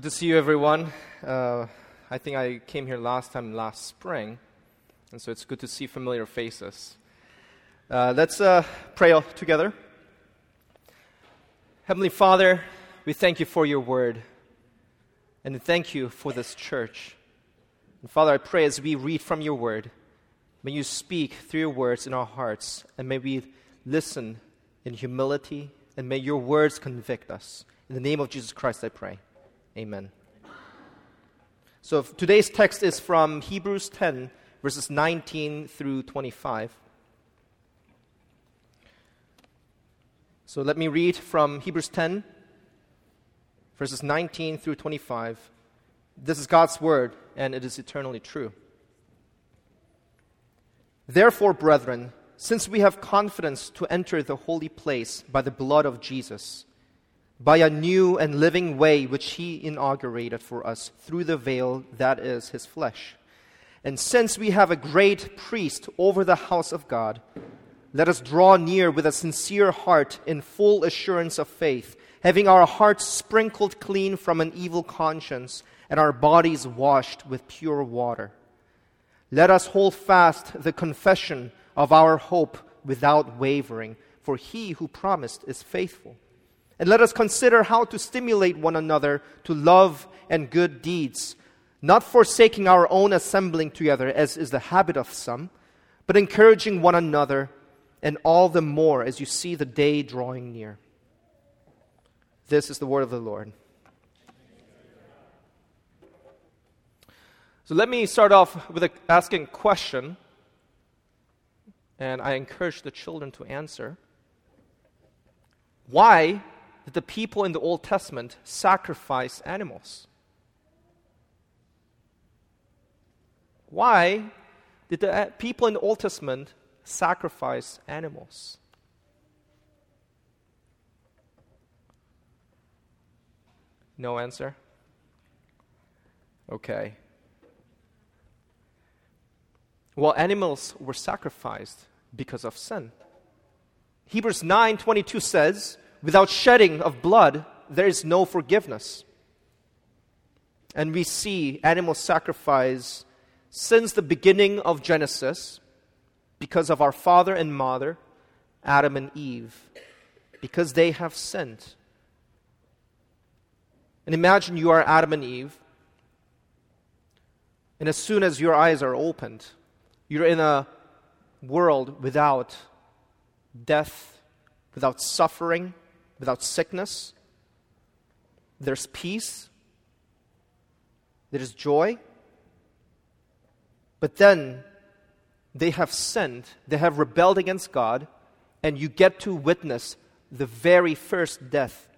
Good to see you, everyone. Uh, I think I came here last time last spring, and so it's good to see familiar faces. Uh, let's uh, pray together. Heavenly Father, we thank you for your word, and thank you for this church. And Father, I pray as we read from your word, may you speak through your words in our hearts, and may we listen in humility, and may your words convict us. In the name of Jesus Christ, I pray. Amen. So today's text is from Hebrews 10, verses 19 through 25. So let me read from Hebrews 10, verses 19 through 25. This is God's word, and it is eternally true. Therefore, brethren, since we have confidence to enter the holy place by the blood of Jesus, by a new and living way which he inaugurated for us through the veil that is his flesh. And since we have a great priest over the house of God, let us draw near with a sincere heart in full assurance of faith, having our hearts sprinkled clean from an evil conscience and our bodies washed with pure water. Let us hold fast the confession of our hope without wavering, for he who promised is faithful. And let us consider how to stimulate one another to love and good deeds, not forsaking our own assembling together, as is the habit of some, but encouraging one another, and all the more as you see the day drawing near. This is the word of the Lord. So let me start off with asking a question, and I encourage the children to answer. Why that the people in the Old Testament sacrificed animals? Why did the uh, people in the Old Testament sacrifice animals? No answer? Okay. Well, animals were sacrificed because of sin. Hebrews 9:22 says, without shedding of blood, there is no forgiveness. And we see animal sacrifice since the beginning of Genesis because of our father and mother, Adam and Eve, because they have sinned. And imagine you are Adam and Eve, and as soon as your eyes are opened, you're in a world without death, without suffering, without sickness. There's peace. There's joy. But then they have sinned, they have rebelled against God, and you get to witness the very first death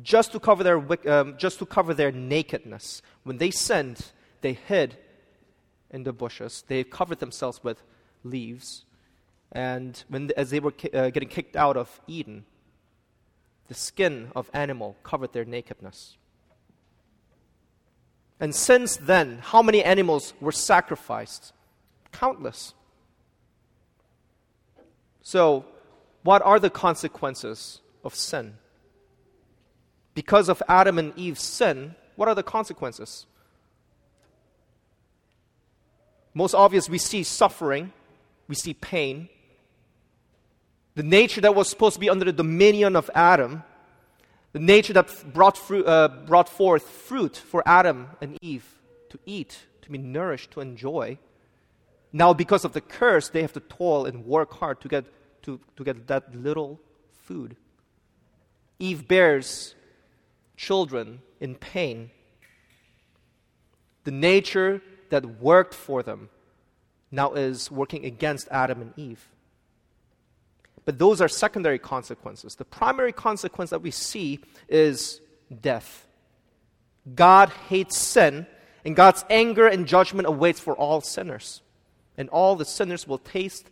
just to cover their, um, just to cover their nakedness. When they sinned, they hid in the bushes, they covered themselves with leaves. And when, as they were uh, getting kicked out of Eden, the skin of animal covered their nakedness. And since then, how many animals were sacrificed? Countless. So, what are the consequences of sin? Because of Adam and Eve's sin, what are the consequences? Most obvious, we see suffering, we see pain, the nature that was supposed to be under the dominion of Adam, the nature that brought, uh, brought forth fruit for Adam and Eve to eat, to be nourished, to enjoy. Now, because of the curse, they have to toil and work hard to get, to, to get that little food. Eve bears children in pain. The nature that worked for them now is working against Adam and Eve. But those are secondary consequences. The primary consequence that we see is death. God hates sin, and God's anger and judgment awaits for all sinners. And all the sinners will taste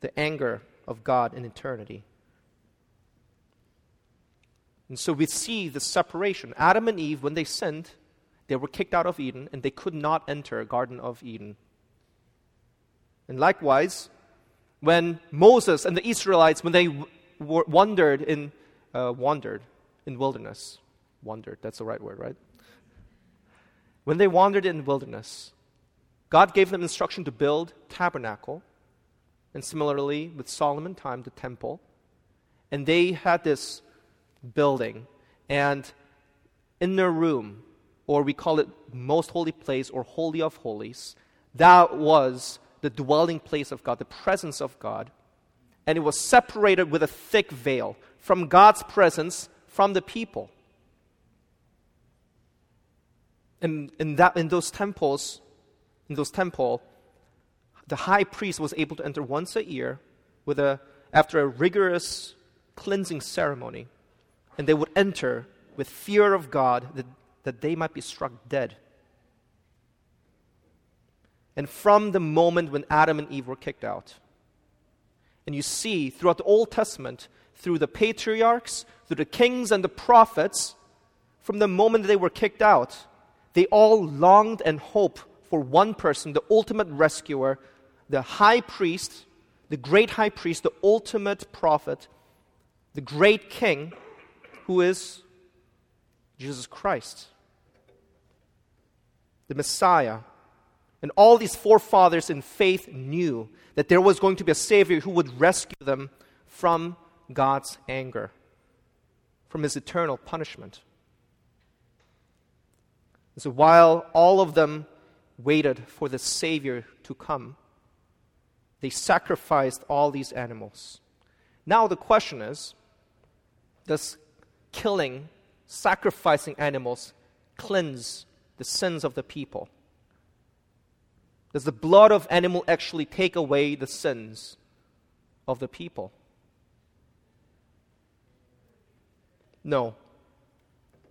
the anger of God in eternity. And so we see the separation. Adam and Eve, when they sinned, they were kicked out of Eden and they could not enter Garden of Eden. And likewise, when Moses and the Israelites, when they w- wandered in, uh, wandered in wilderness, wandered, that's the right word, right? when they wandered in wilderness, God gave them instruction to build tabernacle, and similarly with Solomon time the temple. And they had this building, and in their room, or we call it most holy place or holy of holies, that was the dwelling place of God, the presence of God. And it was separated with a thick veil from God's presence from the people. In, in, that, in those temples, in those temple, the high priest was able to enter once a year with a, after a rigorous cleansing ceremony. And they would enter with fear of God that, that they might be struck dead. And from the moment when Adam and Eve were kicked out, and you see throughout the Old Testament, through the patriarchs, through the kings and the prophets, from the moment they were kicked out, they all longed and hoped for one person, the ultimate rescuer, the high priest, the great high priest, the ultimate prophet, the great king, who is Jesus Christ, the Messiah. And all these forefathers in faith knew that there was going to be a Savior who would rescue them from God's anger, from his eternal punishment. So while all of them waited for the Savior to come, they sacrificed all these animals. Now the question is does killing, sacrificing animals cleanse the sins of the people? Does the blood of animal actually take away the sins of the people? No.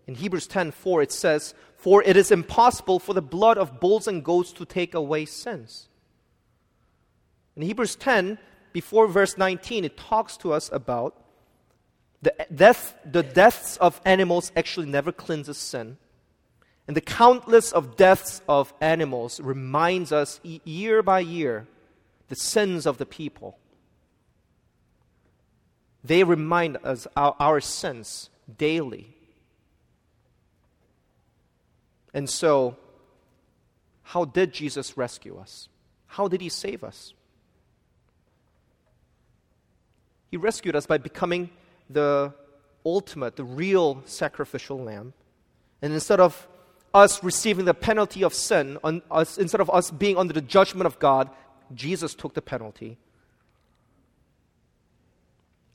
In Hebrews 10:4 it says, "For it is impossible for the blood of bulls and goats to take away sins." In Hebrews 10, before verse 19, it talks to us about the death, the deaths of animals actually never cleanses sin. And the countless of deaths of animals reminds us year by year the sins of the people. They remind us our, our sins daily. And so, how did Jesus rescue us? How did he save us? He rescued us by becoming the ultimate, the real sacrificial lamb. And instead of us receiving the penalty of sin, on us, instead of us being under the judgment of God, Jesus took the penalty.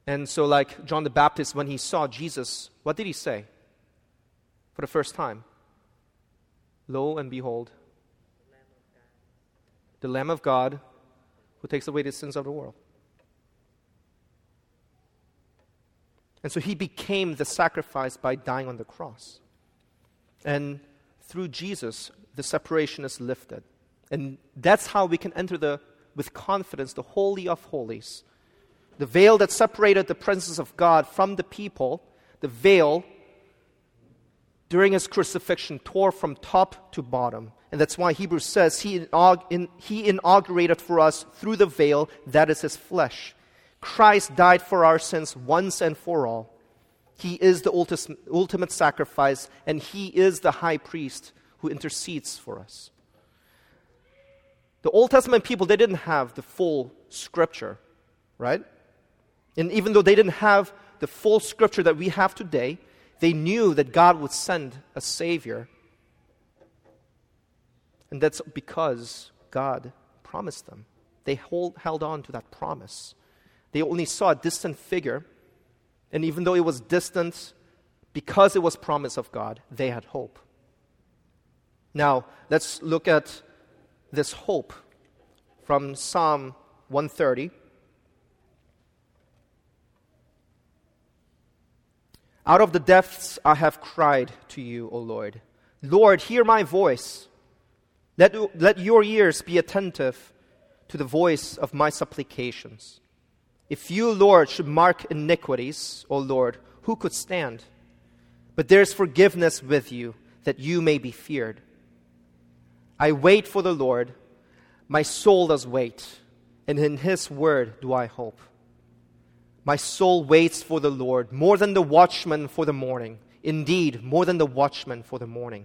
And so, like John the Baptist, when he saw Jesus, what did he say for the first time? Lo and behold, the Lamb of God who takes away the sins of the world. And so he became the sacrifice by dying on the cross. And through Jesus, the separation is lifted. And that's how we can enter the, with confidence the Holy of Holies. The veil that separated the presence of God from the people, the veil during his crucifixion tore from top to bottom. And that's why Hebrews says he, inaug- in, he inaugurated for us through the veil, that is his flesh. Christ died for our sins once and for all. He is the ultimate sacrifice, and he is the high priest who intercedes for us. The Old Testament people, they didn't have the full scripture, right? And even though they didn't have the full scripture that we have today, they knew that God would send a Savior. And that's because God promised them. They hold, held on to that promise. They only saw a distant figure. And even though it was distant, because it was promise of God, they had hope. Now, let's look at this hope from Psalm 130. Out of the depths I have cried to you, O Lord. Lord, hear my voice. Let, let your ears be attentive to the voice of my supplications. If you, Lord, should mark iniquities, O Lord, who could stand? But there's forgiveness with you, that you may be feared. I wait for the Lord. My soul does wait, and in his word do I hope. My soul waits for the Lord more than the watchman for the morning. Indeed, more than the watchman for the morning.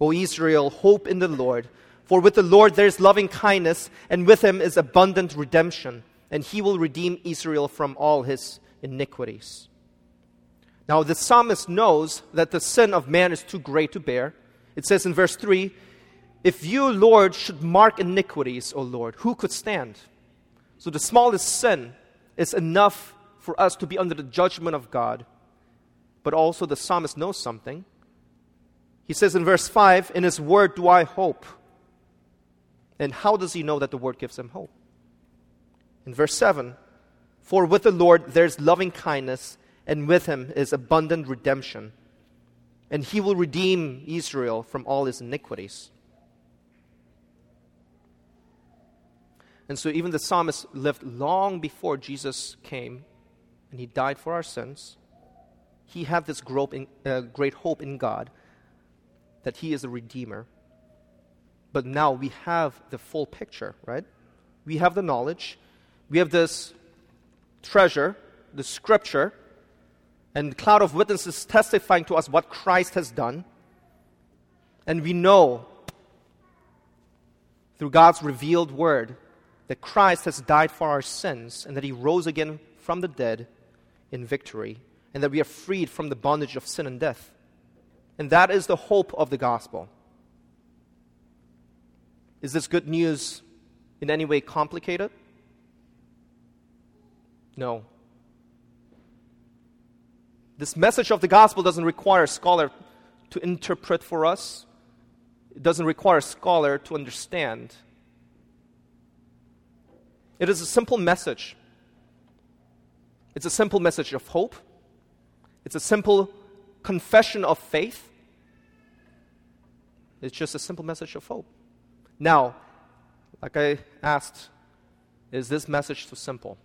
O Israel, hope in the Lord. For with the Lord there is loving kindness, and with him is abundant redemption, and he will redeem Israel from all his iniquities. Now, the psalmist knows that the sin of man is too great to bear. It says in verse 3 If you, Lord, should mark iniquities, O Lord, who could stand? So the smallest sin is enough for us to be under the judgment of God. But also, the psalmist knows something. He says in verse 5 In his word do I hope. And how does he know that the word gives him hope? In verse 7 For with the Lord there's loving kindness, and with him is abundant redemption. And he will redeem Israel from all his iniquities. And so, even the psalmist lived long before Jesus came and he died for our sins. He had this uh, great hope in God that he is a redeemer. But now we have the full picture, right? We have the knowledge, we have this treasure, the scripture, and cloud of witnesses testifying to us what Christ has done. And we know through God's revealed word that Christ has died for our sins and that he rose again from the dead in victory and that we are freed from the bondage of sin and death. And that is the hope of the gospel. Is this good news in any way complicated? No. This message of the gospel doesn't require a scholar to interpret for us, it doesn't require a scholar to understand. It is a simple message. It's a simple message of hope. It's a simple confession of faith. It's just a simple message of hope. Now, like I asked, is this message too simple?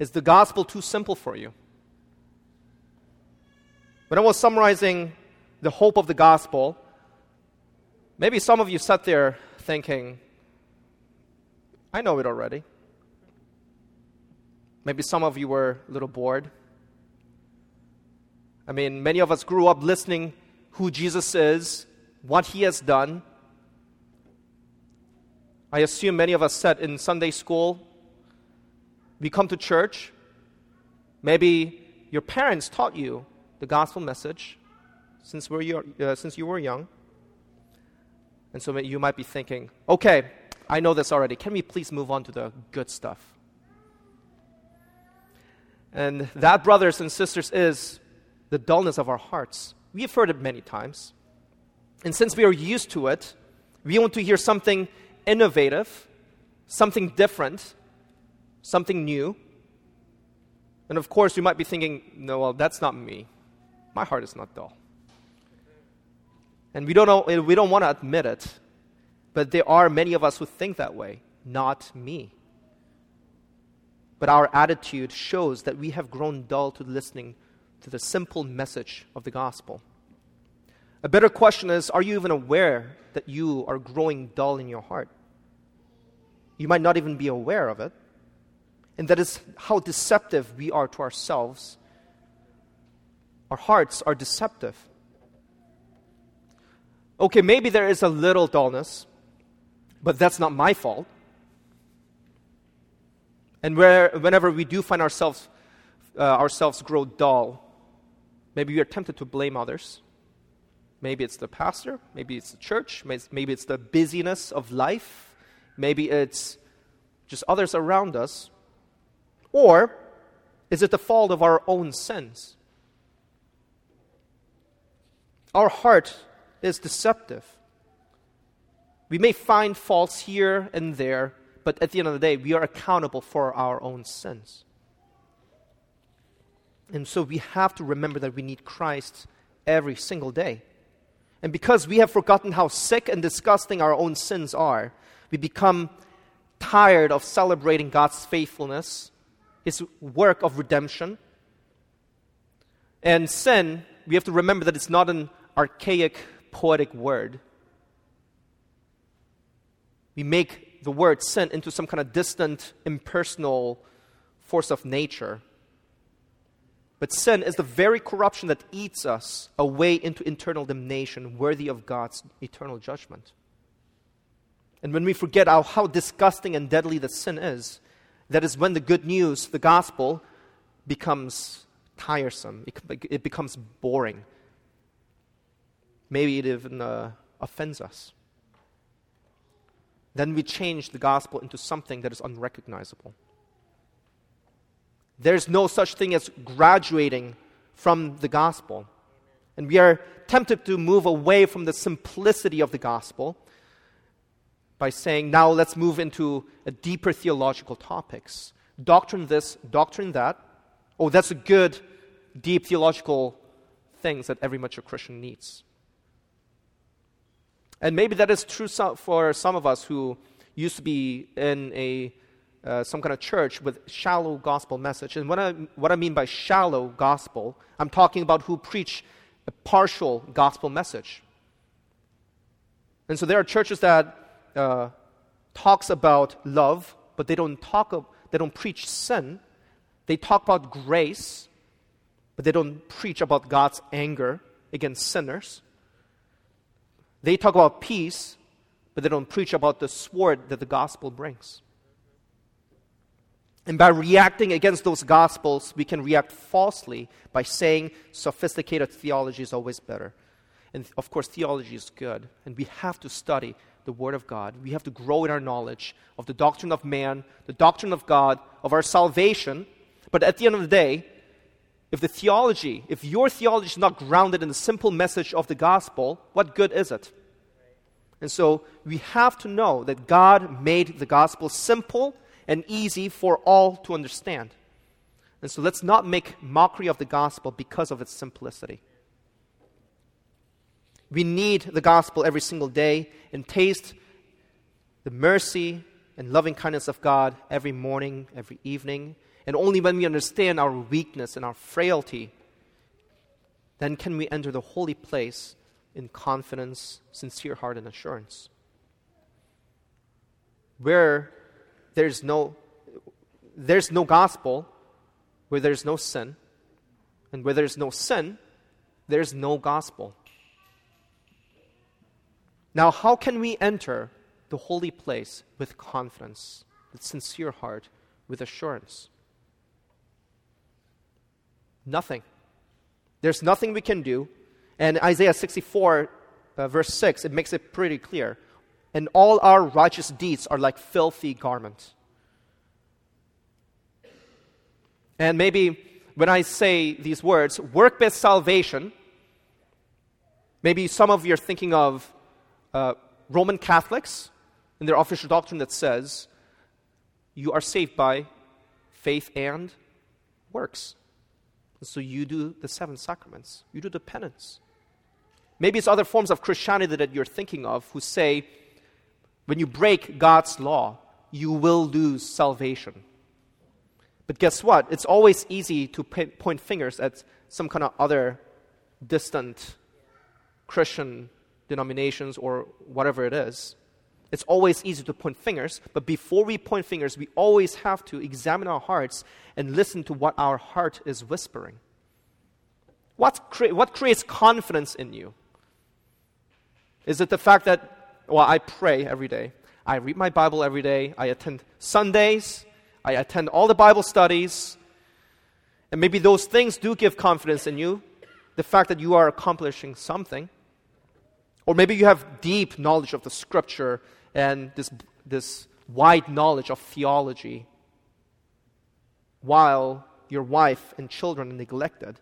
Is the gospel too simple for you? When I was summarizing the hope of the gospel, maybe some of you sat there thinking, I know it already. Maybe some of you were a little bored. I mean, many of us grew up listening who Jesus is, what he has done. I assume many of us sat in Sunday school. We come to church. Maybe your parents taught you the gospel message since, we're, uh, since you were young. And so you might be thinking, okay, I know this already. Can we please move on to the good stuff? And that, brothers and sisters, is the dullness of our hearts. We have heard it many times. And since we are used to it, we want to hear something innovative, something different, something new. And of course, you might be thinking, no, well, that's not me. My heart is not dull. And we don't, know, we don't want to admit it, but there are many of us who think that way, not me. But our attitude shows that we have grown dull to listening to the simple message of the gospel. A better question is Are you even aware that you are growing dull in your heart? You might not even be aware of it. And that is how deceptive we are to ourselves. Our hearts are deceptive. Okay, maybe there is a little dullness, but that's not my fault. And where, whenever we do find ourselves, uh, ourselves grow dull, maybe we are tempted to blame others. Maybe it's the pastor, maybe it's the church, maybe it's the busyness of life, maybe it's just others around us. Or is it the fault of our own sins? Our heart is deceptive. We may find faults here and there, but at the end of the day, we are accountable for our own sins. And so we have to remember that we need Christ every single day. And because we have forgotten how sick and disgusting our own sins are, we become tired of celebrating God's faithfulness, His work of redemption. And sin, we have to remember that it's not an archaic, poetic word we make the word sin into some kind of distant, impersonal force of nature. But sin is the very corruption that eats us away into internal damnation, worthy of God's eternal judgment. And when we forget how, how disgusting and deadly the sin is, that is when the good news, the gospel, becomes tiresome, it, becomes boring. Maybe it even uh, offends us. Then we change the gospel into something that is unrecognizable. There's no such thing as graduating from the gospel. And we are tempted to move away from the simplicity of the gospel by saying, now let's move into deeper theological topics. Doctrine this, doctrine that. Oh, that's a good, deep theological things that every mature Christian needs. And maybe that is true for some of us who used to be in a uh, some kind of church with shallow gospel message. And what I, what I mean by shallow gospel, I'm talking about who preach a partial gospel message. And so there are churches that uh, talks about love, but they don't talk. Of, they don't preach sin. They talk about grace, but they don't preach about God's anger against sinners. They talk about peace, but they don't preach about the sword that the gospel brings. And by reacting against those gospels, we can react falsely by saying sophisticated theology is always better. And of course, theology is good, and we have to study the Word of God. We have to grow in our knowledge of the doctrine of man, the doctrine of God, of our salvation. But at the end of the day, if the theology, if your theology is not grounded in the simple message of the gospel, what good is it? And so we have to know that God made the gospel simple and easy for all to understand. And so let's not make mockery of the gospel because of its simplicity. We need the gospel every single day and taste the mercy and loving kindness of God every morning, every evening. And only when we understand our weakness and our frailty, then can we enter the holy place in confidence, sincere heart, and assurance. Where there's no, there's no gospel, where there's no sin, and where there's no sin, there's no gospel. Now, how can we enter the holy place with confidence, with sincere heart, with assurance? Nothing. There's nothing we can do. And Isaiah 64, uh, verse 6, it makes it pretty clear. And all our righteous deeds are like filthy garments. And maybe when I say these words, work based salvation, maybe some of you are thinking of uh, Roman Catholics in their official doctrine that says you are saved by faith and works. And so you do the seven sacraments, you do the penance. Maybe it's other forms of Christianity that you're thinking of who say when you break God's law, you will lose salvation. But guess what? It's always easy to point fingers at some kind of other distant Christian denominations or whatever it is. It's always easy to point fingers, but before we point fingers, we always have to examine our hearts and listen to what our heart is whispering. What, cre- what creates confidence in you? Is it the fact that, well, I pray every day, I read my Bible every day, I attend Sundays, I attend all the Bible studies, and maybe those things do give confidence in you, the fact that you are accomplishing something. Or maybe you have deep knowledge of the scripture and this, this wide knowledge of theology while your wife and children are neglected.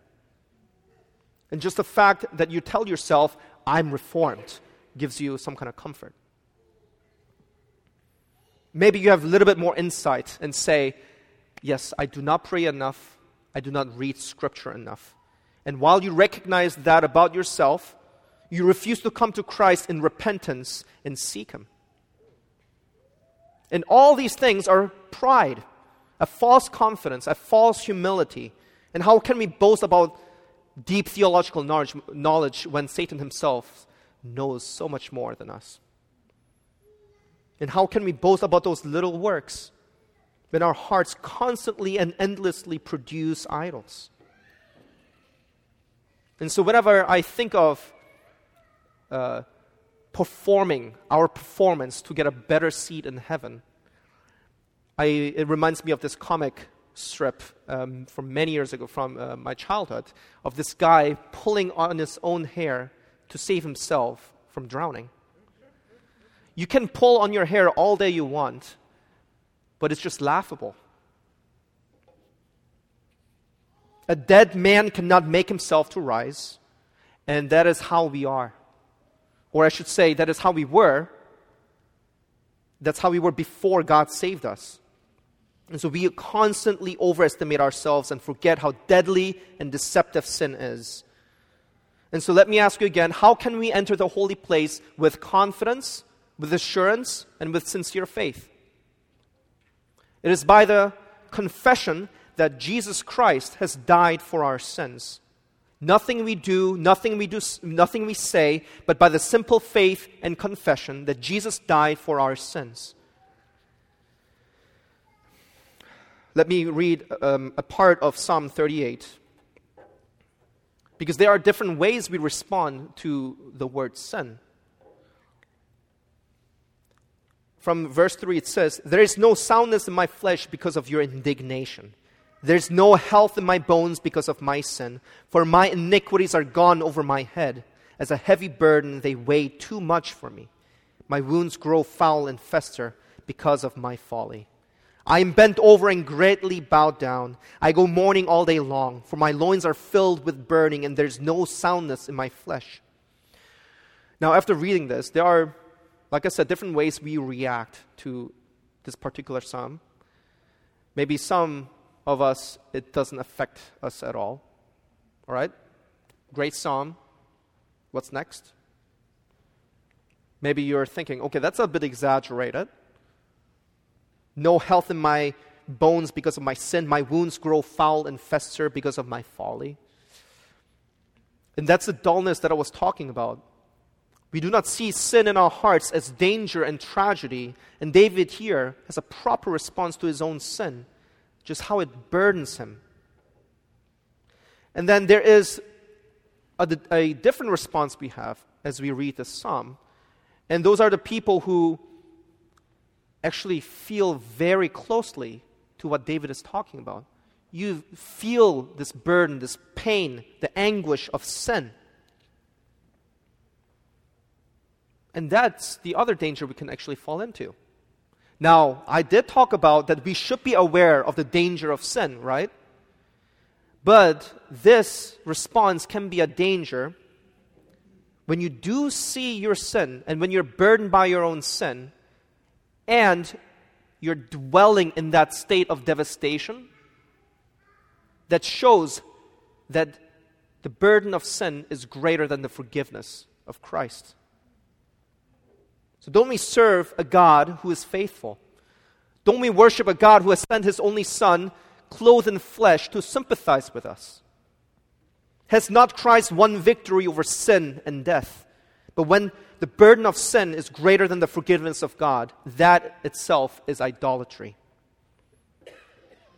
And just the fact that you tell yourself, I'm reformed, gives you some kind of comfort. Maybe you have a little bit more insight and say, Yes, I do not pray enough, I do not read scripture enough. And while you recognize that about yourself, you refuse to come to Christ in repentance and seek Him. And all these things are pride, a false confidence, a false humility. And how can we boast about deep theological knowledge, knowledge when Satan himself knows so much more than us? And how can we boast about those little works when our hearts constantly and endlessly produce idols? And so, whenever I think of uh, performing our performance to get a better seat in heaven, I, it reminds me of this comic strip um, from many years ago from uh, my childhood of this guy pulling on his own hair to save himself from drowning. You can pull on your hair all day you want, but it's just laughable. A dead man cannot make himself to rise, and that is how we are. Or I should say, that is how we were. That's how we were before God saved us. And so we constantly overestimate ourselves and forget how deadly and deceptive sin is. And so let me ask you again how can we enter the holy place with confidence, with assurance, and with sincere faith? It is by the confession that Jesus Christ has died for our sins. Nothing we do, nothing we do, nothing we say, but by the simple faith and confession that Jesus died for our sins. Let me read um, a part of Psalm 38. Because there are different ways we respond to the word sin. From verse 3, it says, There is no soundness in my flesh because of your indignation. There's no health in my bones because of my sin, for my iniquities are gone over my head. As a heavy burden, they weigh too much for me. My wounds grow foul and fester because of my folly. I am bent over and greatly bowed down. I go mourning all day long, for my loins are filled with burning, and there's no soundness in my flesh. Now, after reading this, there are, like I said, different ways we react to this particular psalm. Maybe some of us, it doesn't affect us at all. All right? Great psalm. What's next? Maybe you're thinking, okay, that's a bit exaggerated. No health in my bones because of my sin. My wounds grow foul and fester because of my folly. And that's the dullness that I was talking about. We do not see sin in our hearts as danger and tragedy. And David here has a proper response to his own sin just how it burdens him. And then there is a, a different response we have as we read this psalm. And those are the people who actually feel very closely to what David is talking about. You feel this burden, this pain, the anguish of sin. And that's the other danger we can actually fall into. Now, I did talk about that we should be aware of the danger of sin, right? But this response can be a danger when you do see your sin and when you're burdened by your own sin and you're dwelling in that state of devastation that shows that the burden of sin is greater than the forgiveness of Christ. So don't we serve a God who is faithful? Don't we worship a God who has sent his only Son, clothed in flesh, to sympathize with us? Has not Christ won victory over sin and death? But when the burden of sin is greater than the forgiveness of God, that itself is idolatry.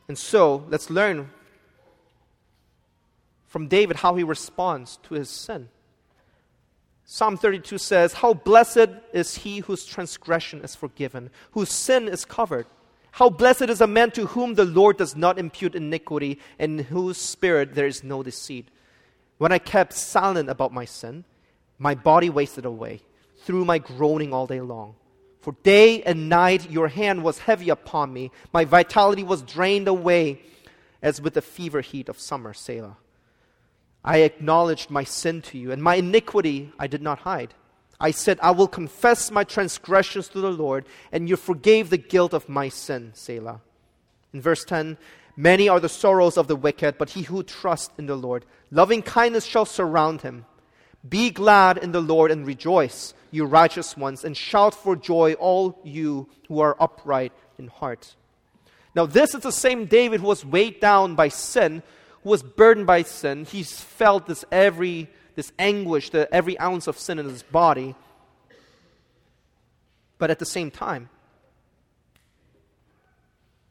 And so, let's learn from David how he responds to his sin. Psalm 32 says, How blessed is he whose transgression is forgiven, whose sin is covered. How blessed is a man to whom the Lord does not impute iniquity, and in whose spirit there is no deceit. When I kept silent about my sin, my body wasted away through my groaning all day long. For day and night your hand was heavy upon me. My vitality was drained away as with the fever heat of summer, Selah. I acknowledged my sin to you, and my iniquity I did not hide. I said, I will confess my transgressions to the Lord, and you forgave the guilt of my sin, Selah. In verse 10, many are the sorrows of the wicked, but he who trusts in the Lord, loving kindness shall surround him. Be glad in the Lord and rejoice, you righteous ones, and shout for joy, all you who are upright in heart. Now, this is the same David who was weighed down by sin was burdened by sin, he's felt this every this anguish, the every ounce of sin in his body. But at the same time,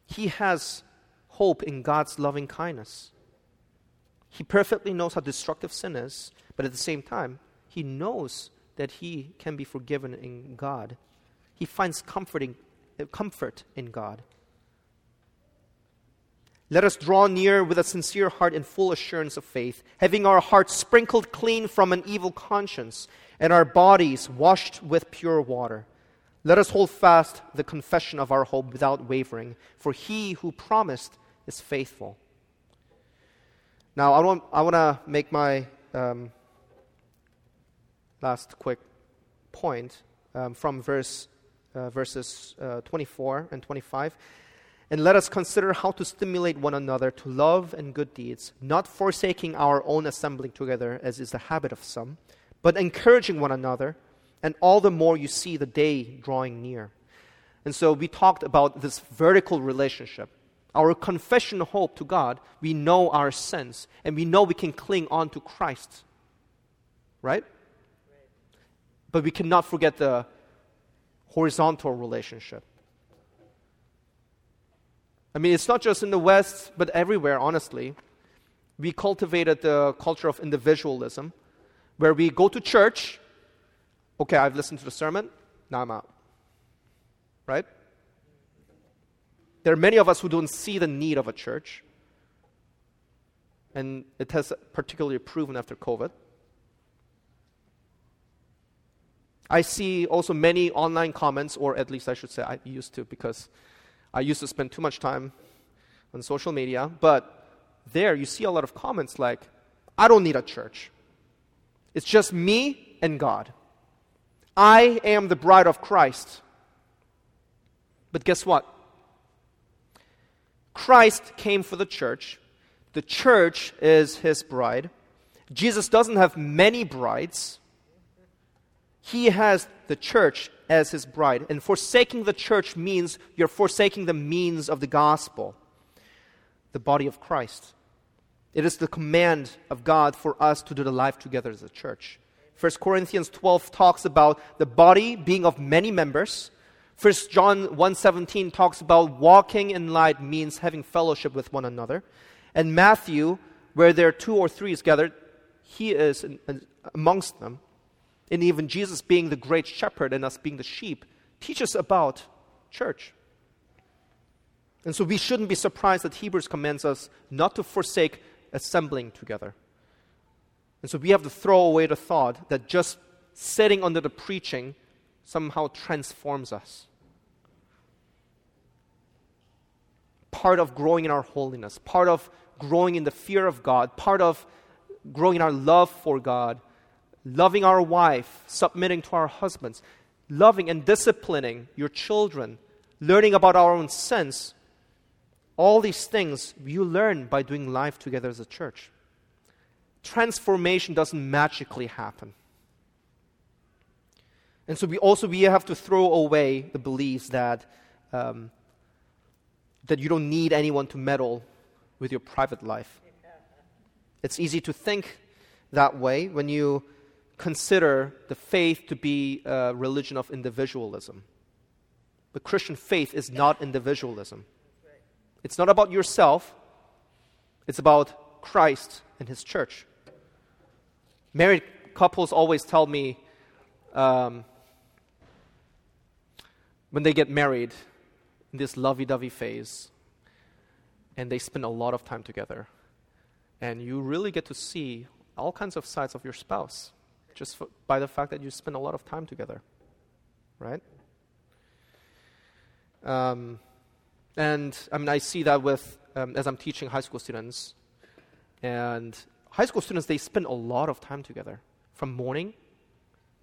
he has hope in God's loving kindness. He perfectly knows how destructive sin is, but at the same time, he knows that he can be forgiven in God. He finds comforting, uh, comfort in God. Let us draw near with a sincere heart and full assurance of faith, having our hearts sprinkled clean from an evil conscience and our bodies washed with pure water. Let us hold fast the confession of our hope without wavering, for he who promised is faithful. Now, I want, I want to make my um, last quick point um, from verse, uh, verses uh, 24 and 25. And let us consider how to stimulate one another to love and good deeds, not forsaking our own assembling together, as is the habit of some, but encouraging one another, and all the more you see the day drawing near. And so we talked about this vertical relationship. Our confession hope to God, we know our sins, and we know we can cling on to Christ. Right? But we cannot forget the horizontal relationship. I mean, it's not just in the West, but everywhere, honestly. We cultivated the culture of individualism, where we go to church. Okay, I've listened to the sermon, now I'm out. Right? There are many of us who don't see the need of a church. And it has particularly proven after COVID. I see also many online comments, or at least I should say I used to, because I used to spend too much time on social media, but there you see a lot of comments like, I don't need a church. It's just me and God. I am the bride of Christ. But guess what? Christ came for the church. The church is his bride. Jesus doesn't have many brides. He has the church as his bride. And forsaking the church means you're forsaking the means of the gospel, the body of Christ. It is the command of God for us to do the life together as a church. 1 Corinthians 12 talks about the body being of many members. 1 John 1:17 talks about walking in light means having fellowship with one another. And Matthew, where there are two or three is gathered, he is amongst them and even Jesus being the great shepherd and us being the sheep, teach us about church. And so we shouldn't be surprised that Hebrews commands us not to forsake assembling together. And so we have to throw away the thought that just sitting under the preaching somehow transforms us. Part of growing in our holiness, part of growing in the fear of God, part of growing in our love for God loving our wife, submitting to our husbands, loving and disciplining your children, learning about our own sins. All these things you learn by doing life together as a church. Transformation doesn't magically happen. And so we also we have to throw away the beliefs that um, that you don't need anyone to meddle with your private life. It's easy to think that way when you consider the faith to be a religion of individualism. But Christian faith is not individualism. It's not about yourself, it's about Christ and His church. Married couples always tell me um, when they get married in this lovey dovey phase and they spend a lot of time together, and you really get to see all kinds of sides of your spouse just for, by the fact that you spend a lot of time together, right? Um, and I mean, I see that with um, as I'm teaching high school students, and high school students they spend a lot of time together from morning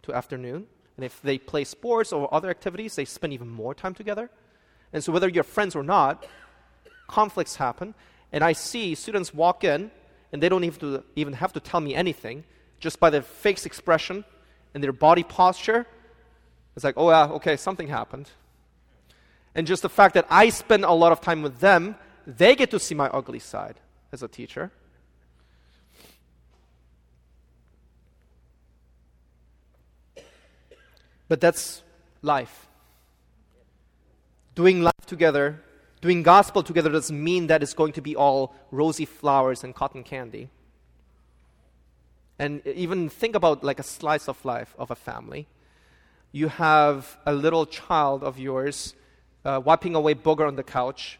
to afternoon. And if they play sports or other activities, they spend even more time together. And so, whether you're friends or not, conflicts happen. And I see students walk in, and they don't even, to, even have to tell me anything just by their face expression and their body posture, it's like, oh, yeah, okay, something happened. And just the fact that I spend a lot of time with them, they get to see my ugly side as a teacher. But that's life. Doing life together, doing gospel together doesn't mean that it's going to be all rosy flowers and cotton candy. And even think about like a slice of life of a family. You have a little child of yours uh, wiping away booger on the couch,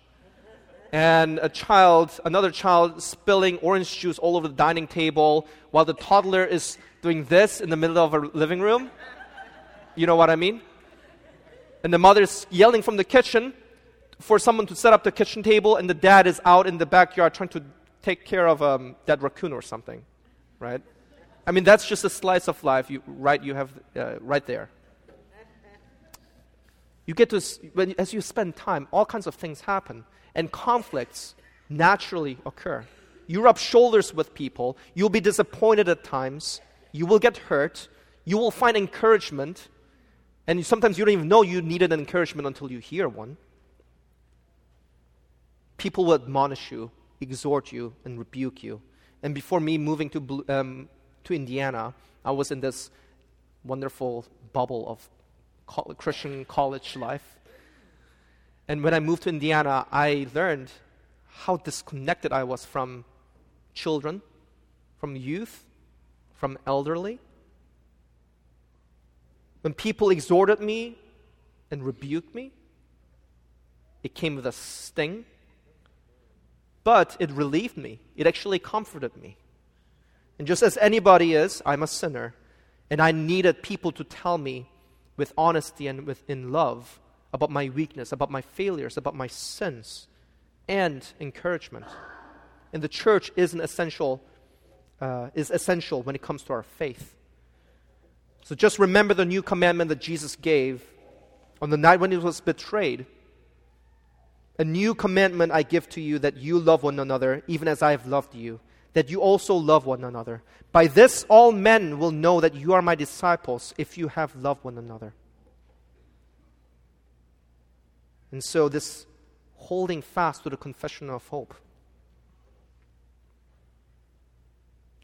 and a child, another child, spilling orange juice all over the dining table while the toddler is doing this in the middle of a living room. You know what I mean? And the mother's yelling from the kitchen for someone to set up the kitchen table, and the dad is out in the backyard trying to take care of a um, dead raccoon or something, right? I mean, that's just a slice of life, you, right? You have uh, right there. You get to, when, as you spend time, all kinds of things happen, and conflicts naturally occur. You rub shoulders with people, you'll be disappointed at times, you will get hurt, you will find encouragement, and sometimes you don't even know you needed encouragement until you hear one. People will admonish you, exhort you, and rebuke you. And before me moving to, um, to Indiana, I was in this wonderful bubble of co- Christian college life. And when I moved to Indiana, I learned how disconnected I was from children, from youth, from elderly. When people exhorted me and rebuked me, it came with a sting, but it relieved me. It actually comforted me. And just as anybody is, I'm a sinner, and I needed people to tell me with honesty and with in love about my weakness, about my failures, about my sins, and encouragement. And the church is an essential uh, is essential when it comes to our faith. So just remember the new commandment that Jesus gave on the night when he was betrayed. A new commandment I give to you that you love one another, even as I have loved you, that you also love one another. By this, all men will know that you are my disciples if you have loved one another. And so, this holding fast to the confession of hope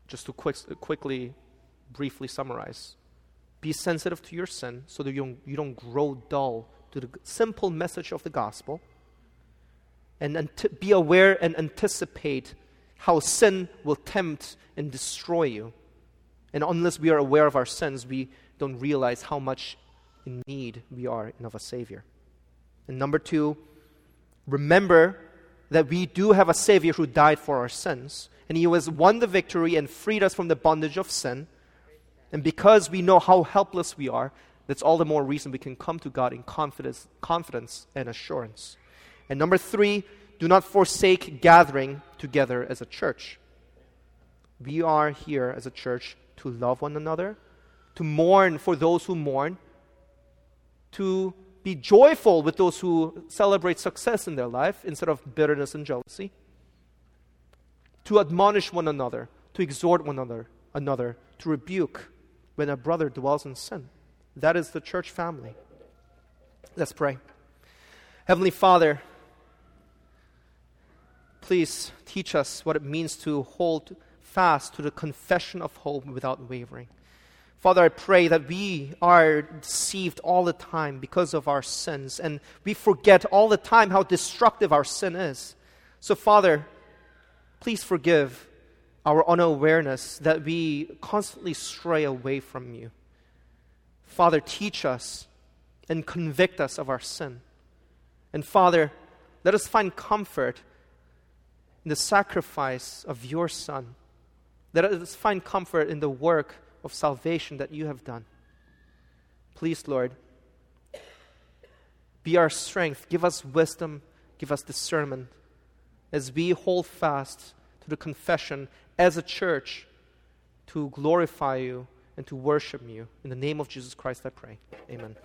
just to quick, quickly, briefly summarize be sensitive to your sin so that you don't, you don't grow dull to the simple message of the gospel. And, and be aware and anticipate how sin will tempt and destroy you. And unless we are aware of our sins, we don't realize how much in need we are of a Savior. And number two, remember that we do have a Savior who died for our sins and he has won the victory and freed us from the bondage of sin. And because we know how helpless we are, that's all the more reason we can come to God in confidence, confidence and assurance. And number three, do not forsake gathering together as a church. We are here as a church to love one another, to mourn for those who mourn, to be joyful with those who celebrate success in their life instead of bitterness and jealousy to admonish one another, to exhort one another, another, to rebuke when a brother dwells in sin. That is the church family. Let's pray. Heavenly Father, please teach us what it means to hold fast to the confession of hope without wavering. Father, I pray that we are deceived all the time because of our sins, and we forget all the time how destructive our sin is. So, Father, Please forgive our unawareness that we constantly stray away from you. Father, teach us and convict us of our sin. And Father, let us find comfort in the sacrifice of your Son. Let us find comfort in the work of salvation that you have done. Please, Lord, be our strength. Give us wisdom. Give us discernment as we hold fast to the confession as a church to glorify you and to worship you. In the name of Jesus Christ, I pray. Amen.